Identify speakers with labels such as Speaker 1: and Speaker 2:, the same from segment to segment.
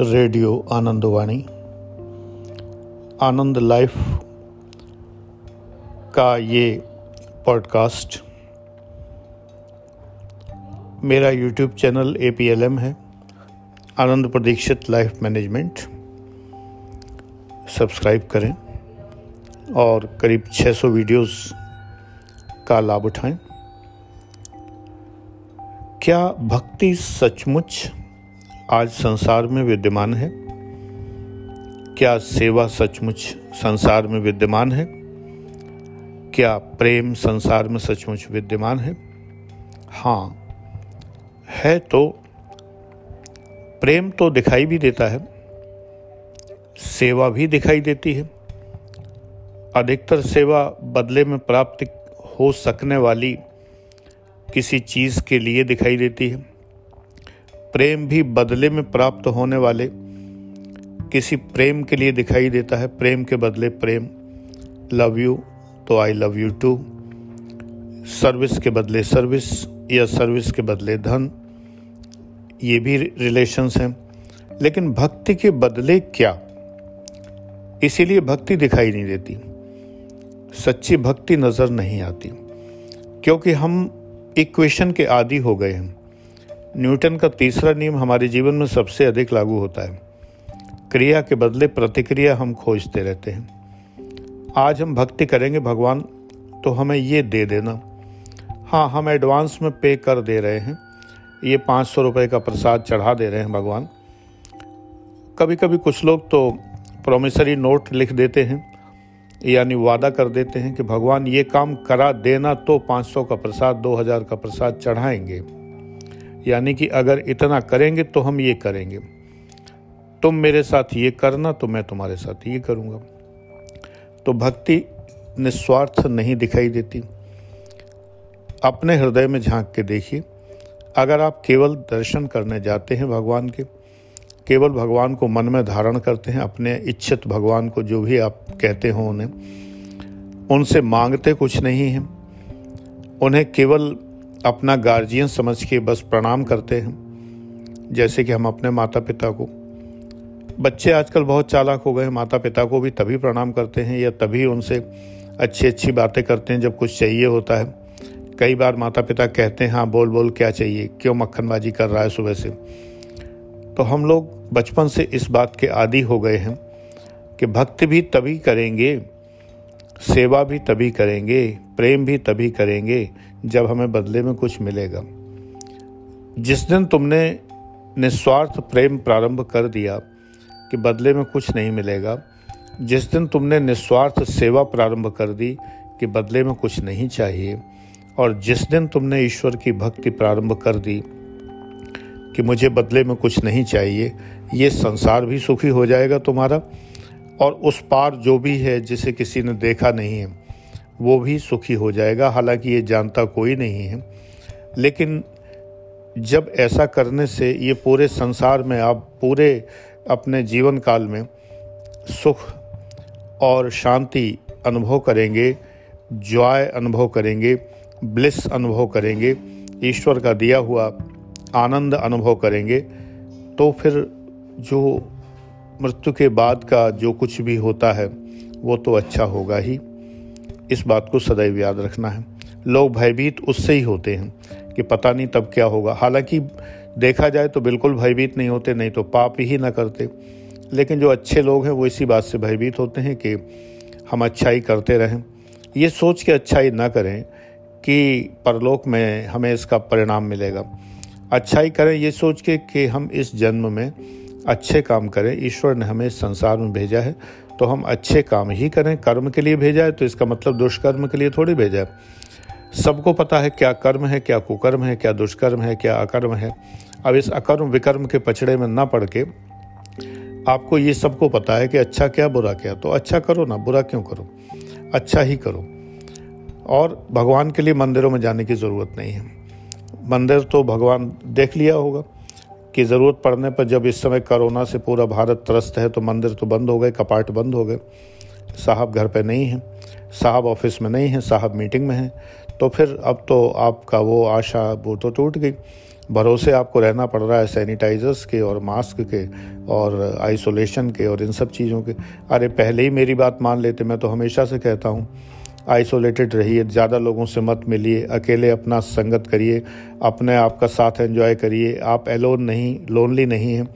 Speaker 1: Radio Anandwani आनंद life का ये podcast. मेरा YouTube channel A P L M है, Anand Pradikshit life management. Subscribe करें और करीब 600 वीडियोस का लाभ उठाएँ। क्या भक्ति सचमुच आज संसार में विद्यमान है? क्या सेवा सचमुच संसार में विद्यमान है? क्या प्रेम संसार में सचमुच विद्यमान है? हाँ है तो प्रेम तो दिखाई भी देता है, सेवा भी दिखाई देती है। अधिकतर सेवा बदले में प्राप्त हो सकने वाली किसी चीज़ के लिए दिखाई देती है। प्रेम भी बदले में प्राप्त होने वाले किसी प्रेम के लिए दिखाई देता है। प्रेम के बदले प्रेम। लव यू तो I love you too service के बदले सर्विस या सर्विस के बदले धन, ये भी रिलेशंस हैं। लेकिन भक्ति के बदले क्या? इसीलिए भक्ति दिखाई नहीं देती। सच्ची भक्ति नज़र नहीं आती। क्योंकि हम इक्वेशन के आदि हो गए हैं। न्यूटन का तीसरा नियम हमारे जीवन में सबसे अधिक लागू होता है। क्रिया के बदले प्रतिक्रिया हम खोजते रहते हैं। आज हम भक्ति करेंगे भगवान तो हमें ये दे देना। हाँ हम एडवांस में पे कर दे रहे हैं। ये पाँच सौ रुपये का प्रसाद चढ़ा दे रहे हैं भगवान। कभी कभी कुछ लोग तो प्रोमिसरी नोट लिख देते हैं, यानी वादा कर देते हैं कि भगवान ये काम करा देना तो 500 का प्रसाद 2000 का प्रसाद चढ़ाएँगे। यानी कि अगर इतना करेंगे तो हम ये करेंगे। तुम मेरे साथ ये करना तो मैं तुम्हारे साथ ये करूँगा। तो भक्ति निस्वार्थ नहीं दिखाई देती। अपने हृदय में झाँक के देखिए। अगर आप केवल दर्शन करने जाते हैं भगवान के, केवल भगवान को मन में धारण करते हैं, अपने इच्छित भगवान को जो भी आप कहते हो उन्हें, उनसे मांगते कुछ नहीं हैं। उन्हें केवल अपना गार्जियन समझ के बस प्रणाम करते हैं, जैसे कि हम अपने माता पिता को। बच्चे आजकल बहुत चालाक हो गए हैं माता पिता को भी तभी प्रणाम करते हैं या तभी उनसे अच्छी अच्छी बातें करते हैं जब कुछ चाहिए होता है। कई बार माता पिता कहते हैं हाँ बोल बोल क्या चाहिए? क्यों मक्खनबाजी कर रहा है सुबह से? तो हम लोग बचपन से इस बात के आदि हो गए हैं कि भक्ति भी तभी करेंगे सेवा भी तभी करेंगे, प्रेम भी तभी करेंगे, जब हमें बदले में कुछ मिलेगा। जिस दिन तुमने निस्वार्थ प्रेम प्रारंभ कर दिया कि बदले में कुछ नहीं मिलेगा, जिस दिन तुमने निस्वार्थ सेवा प्रारंभ कर दी कि बदले में कुछ नहीं चाहिए, और जिस दिन तुमने ईश्वर की भक्ति प्रारंभ कर दी कि मुझे बदले में कुछ नहीं चाहिए, ये संसार भी सुखी हो जाएगा तुम्हारा। और उस पार जो भी है, जिसे किसी ने देखा नहीं है, वो भी सुखी हो जाएगा। हालाँकि ये जानता कोई नहीं है। लेकिन जब ऐसा करने से ये पूरे संसार में, आप पूरे अपने जीवन काल में सुख और शांति अनुभव करेंगे जॉय अनुभव करेंगे, ब्लिस अनुभव करेंगे, ईश्वर का दिया हुआ आनंद अनुभव करेंगे तो फिर जो मृत्यु के बाद का जो कुछ भी होता है, वो तो अच्छा होगा ही। इस बात को सदैव याद रखना है। लोग भयभीत उससे ही होते हैं कि पता नहीं तब क्या होगा। हालाँकि देखा जाए तो बिल्कुल भयभीत नहीं होते, नहीं तो पाप ही ना करते। लेकिन जो अच्छे लोग हैं, वो इसी बात से भयभीत होते हैं कि हम अच्छाई करते रहें। ये सोच के अच्छाई ना करें कि परलोक में हमें इसका परिणाम मिलेगा। अच्छाई करें ये सोच के कि हम इस जन्म में अच्छे काम करें, ईश्वर ने हमें संसार में भेजा है तो हम अच्छे काम ही करें। कर्म के लिए भेजा है तो इसका मतलब दुष्कर्म के लिए थोड़ी भेजा है। सबको पता है क्या कर्म है, क्या कुकर्म है, क्या दुष्कर्म है, क्या अकर्म है। अब इस अकर्म, विकर्म के पछड़े में ना पड़ के आपको ये सबको पता है कि अच्छा क्या, बुरा क्या। तो अच्छा करो ना, बुरा क्यों करो? अच्छा ही करो। और भगवान के लिए मंदिरों में जाने की ज़रूरत नहीं है। मंदिर तो भगवान देख लिया होगा। कि ज़रूरत पड़ने पर जब इस समय कोरोना से पूरा भारत त्रस्त है तो मंदिर तो बंद हो गए, कपाट बंद हो गए। साहब घर पे नहीं हैं, साहब ऑफ़िस में नहीं हैं, साहब मीटिंग में हैं। तो फिर अब तो आपका वो आशा, वो तो टूट गई। भरोसे आपको रहना पड़ रहा है सैनिटाइजर्स के और मास्क के और आइसोलेशन के और इन सब चीज़ों के। अरे पहले ही मेरी बात मान लेते, मैं तो हमेशा से कहता हूँ आइसोलेटेड रहिए, ज़्यादा लोगों से मत मिलिए, अकेले अपना संगत करिए, अपने आप का साथ एंजॉय करिए। आप एलोन नहीं लोनली नहीं हैं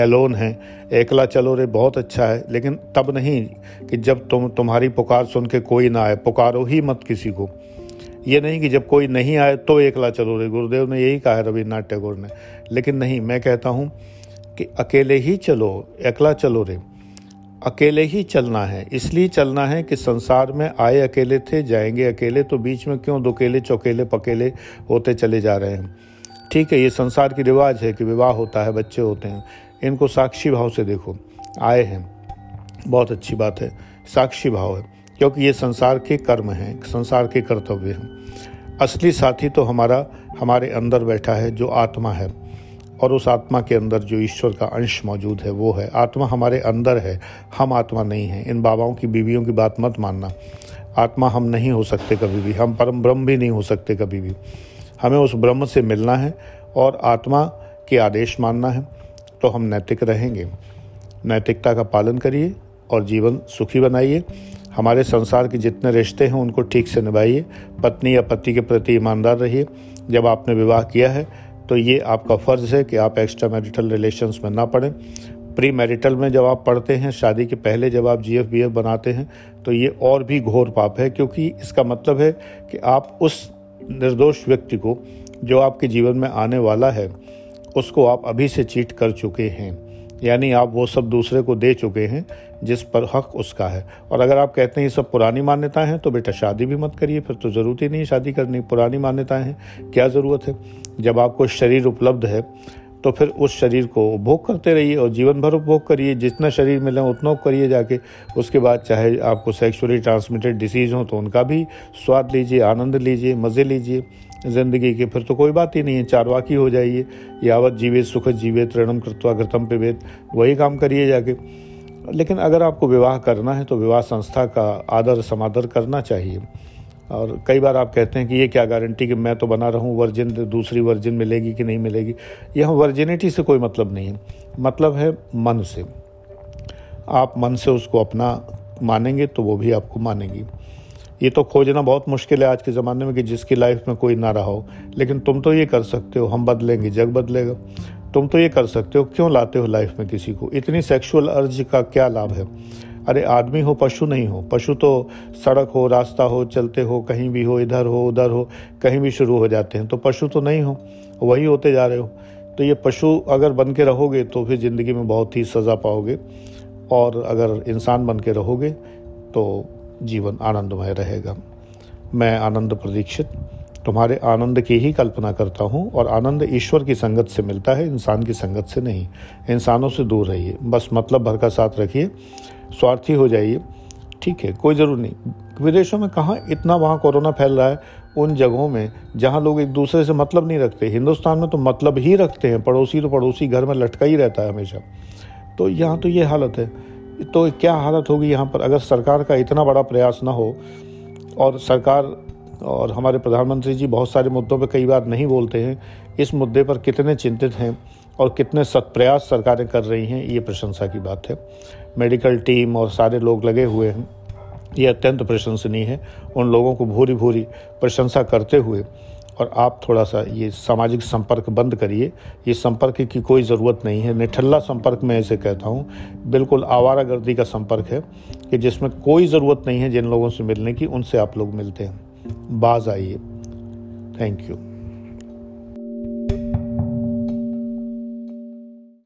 Speaker 1: एलोन हैं। एकला चलो रे, बहुत अच्छा है, लेकिन तब नहीं कि जब तुम, तुम्हारी पुकार सुन के कोई ना आए, पुकारो ही मत किसी को। ये नहीं कि जब कोई नहीं आए तो एकला चलो रे, गुरुदेव ने यही कहा है रविन्द्रनाथ टैगोर ने। लेकिन नहीं, मैं कहता हूँ कि अकेले ही चलो, एकला चलो रे। अकेले ही चलना है। इसलिए चलना है कि संसार में आए अकेले थे, जाएँगे अकेले तो बीच में क्यों दुकेले, चौकेले, पकेले होते चले जा रहे हैं? ठीक है, ये संसार की रिवाज है कि विवाह होता है, बच्चे होते हैं। इनको साक्षी भाव से देखो। आए हैं। बहुत अच्छी बात है। साक्षी भाव है। क्योंकि ये संसार के कर्म हैं, संसार के कर्तव्य हैं। असली साथी तो हमारा, हमारे अंदर बैठा है जो आत्मा है। और उस आत्मा के अंदर जो ईश्वर का अंश मौजूद है, वो है। आत्मा हमारे अंदर है, हम आत्मा नहीं हैं। इन बाबाओं की, बीवियों की बात मत मानना। आत्मा हम नहीं हो सकते कभी भी। हम परम ब्रह्म भी नहीं हो सकते कभी भी। हमें उस ब्रह्म से मिलना है और आत्मा के आदेश मानना है तो हम नैतिक रहेंगे। नैतिकता का पालन करिए और जीवन सुखी बनाइए। हमारे संसार के जितने रिश्ते हैं, उनको ठीक से निभाइए। पत्नी या पति के प्रति ईमानदार रहिए। जब आपने विवाह किया है तो ये आपका फ़र्ज़ है कि आप एक्स्ट्रा मैरिटल रिलेशंस में ना पढ़ें। प्री मैरिटल में जब आप पढ़ते हैं, शादी के पहले जब आप जी एफ़ बी एफ़ बनाते हैं तो ये और भी घोर पाप है, क्योंकि इसका मतलब है कि आप उस निर्दोष व्यक्ति को, जो आपके जीवन में आने वाला है, उसको आप अभी से चीट कर चुके हैं। यानी आप वो सब दूसरे को दे चुके हैं, जिस पर हक उसका है। और अगर आप कहते हैं ये सब पुरानी मान्यताएँ हैं तो बेटा शादी भी मत करिए, फिर तो ज़रूरत ही नहीं शादी करनी पुरानी मान्यताएँ हैं, क्या ज़रूरत है? जब आपको शरीर उपलब्ध है तो फिर उस शरीर को उपभोग करते रहिए और जीवन भर उपभोग करिए। जितना शरीर मिले उतना करिए जाके। उसके बाद चाहे आपको सेक्सुअली ट्रांसमिटेड डिसीज़ हो तो उनका भी स्वाद लीजिए, आनंद लीजिए, मज़े लीजिए। ज़िंदगी के फिर तो कोई बात ही नहीं है, चारवाकी हो जाइए। यावत जीवे सुख जीवे तृणम कृत्वा घृतम पे वही काम करिए जाके। लेकिन अगर आपको विवाह करना है तो विवाह संस्था का आदर समादर करना चाहिए। और कई बार आप कहते हैं कि ये क्या गारंटी कि मैं तो बना रहूँ, वर्जिन दूसरी वर्जिन मिलेगी कि नहीं मिलेगी? यहाँ वर्जिनिटी से कोई मतलब नहीं है। मतलब है मन से। आप मन से उसको अपना मानेंगे तो वो भी आपको मानेगी। ये तो खोजना बहुत मुश्किल है आज के ज़माने में कि जिसकी लाइफ में कोई ना रहा हो। लेकिन तुम तो ये कर सकते हो, हम बदलेंगे, जग बदलेगा। तुम तो ये कर सकते हो, क्यों लाते हो लाइफ में किसी को? इतनी सेक्सुअल अर्ज़ का क्या लाभ है? अरे आदमी हो, पशु नहीं हो। पशु तो सड़क हो, रास्ता हो, चलते हो, कहीं भी हो, इधर हो, उधर हो, कहीं भी शुरू हो जाते हैं। तो पशु तो नहीं हो, वही होते जा रहे हो। तो ये पशु अगर बन के रहोगे तो फिर ज़िंदगी में बहुत ही सज़ा पाओगे। और अगर इंसान बन के रहोगे तो जीवन आनंदमय रहेगा। मैं आनंद प्रदीक्षित। तुम्हारे आनंद की ही कल्पना करता हूँ और आनंद ईश्वर की संगत से मिलता है, इंसान की संगत से नहीं। इंसानों से दूर रहिए। बस मतलब भर का साथ रखिए। स्वार्थी हो जाइए। ठीक है, कोई ज़रूर नहीं। विदेशों में कहाँ इतना वहाँ कोरोना फैल रहा है? उन जगहों में जहाँ लोग एक दूसरे से मतलब नहीं रखते। हिंदुस्तान में तो मतलब ही रखते हैं। पड़ोसी तो पड़ोसी, घर में लटका ही रहता है हमेशा। तो यहाँ तो ये हालत है। तो क्या हालत होगी यहाँ पर? अगर सरकार का इतना बड़ा प्रयास ना हो और सरकार और हमारे प्रधानमंत्री जी बहुत सारे मुद्दों पर कई बार नहीं बोलते हैं। इस मुद्दे पर कितने चिंतित हैं और कितने सत्प्रयास सरकारें कर रही हैं, ये प्रशंसा की बात है। मेडिकल टीम और सारे लोग लगे हुए हैं। ये अत्यंत प्रशंसनीय है। उन लोगों को भूरी भूरी प्रशंसा करते हुए और आप थोड़ा सा ये सामाजिक संपर्क बंद करिए। ये संपर्क की कोई ज़रूरत नहीं है। निठल्ला संपर्क मैं ऐसे कहता हूँ। बिल्कुल आवारा गर्दी का संपर्क है कि जिसमें कोई ज़रूरत नहीं है जिन लोगों से मिलने की, उनसे आप लोग मिलते हैं। बाज आइए। Thank you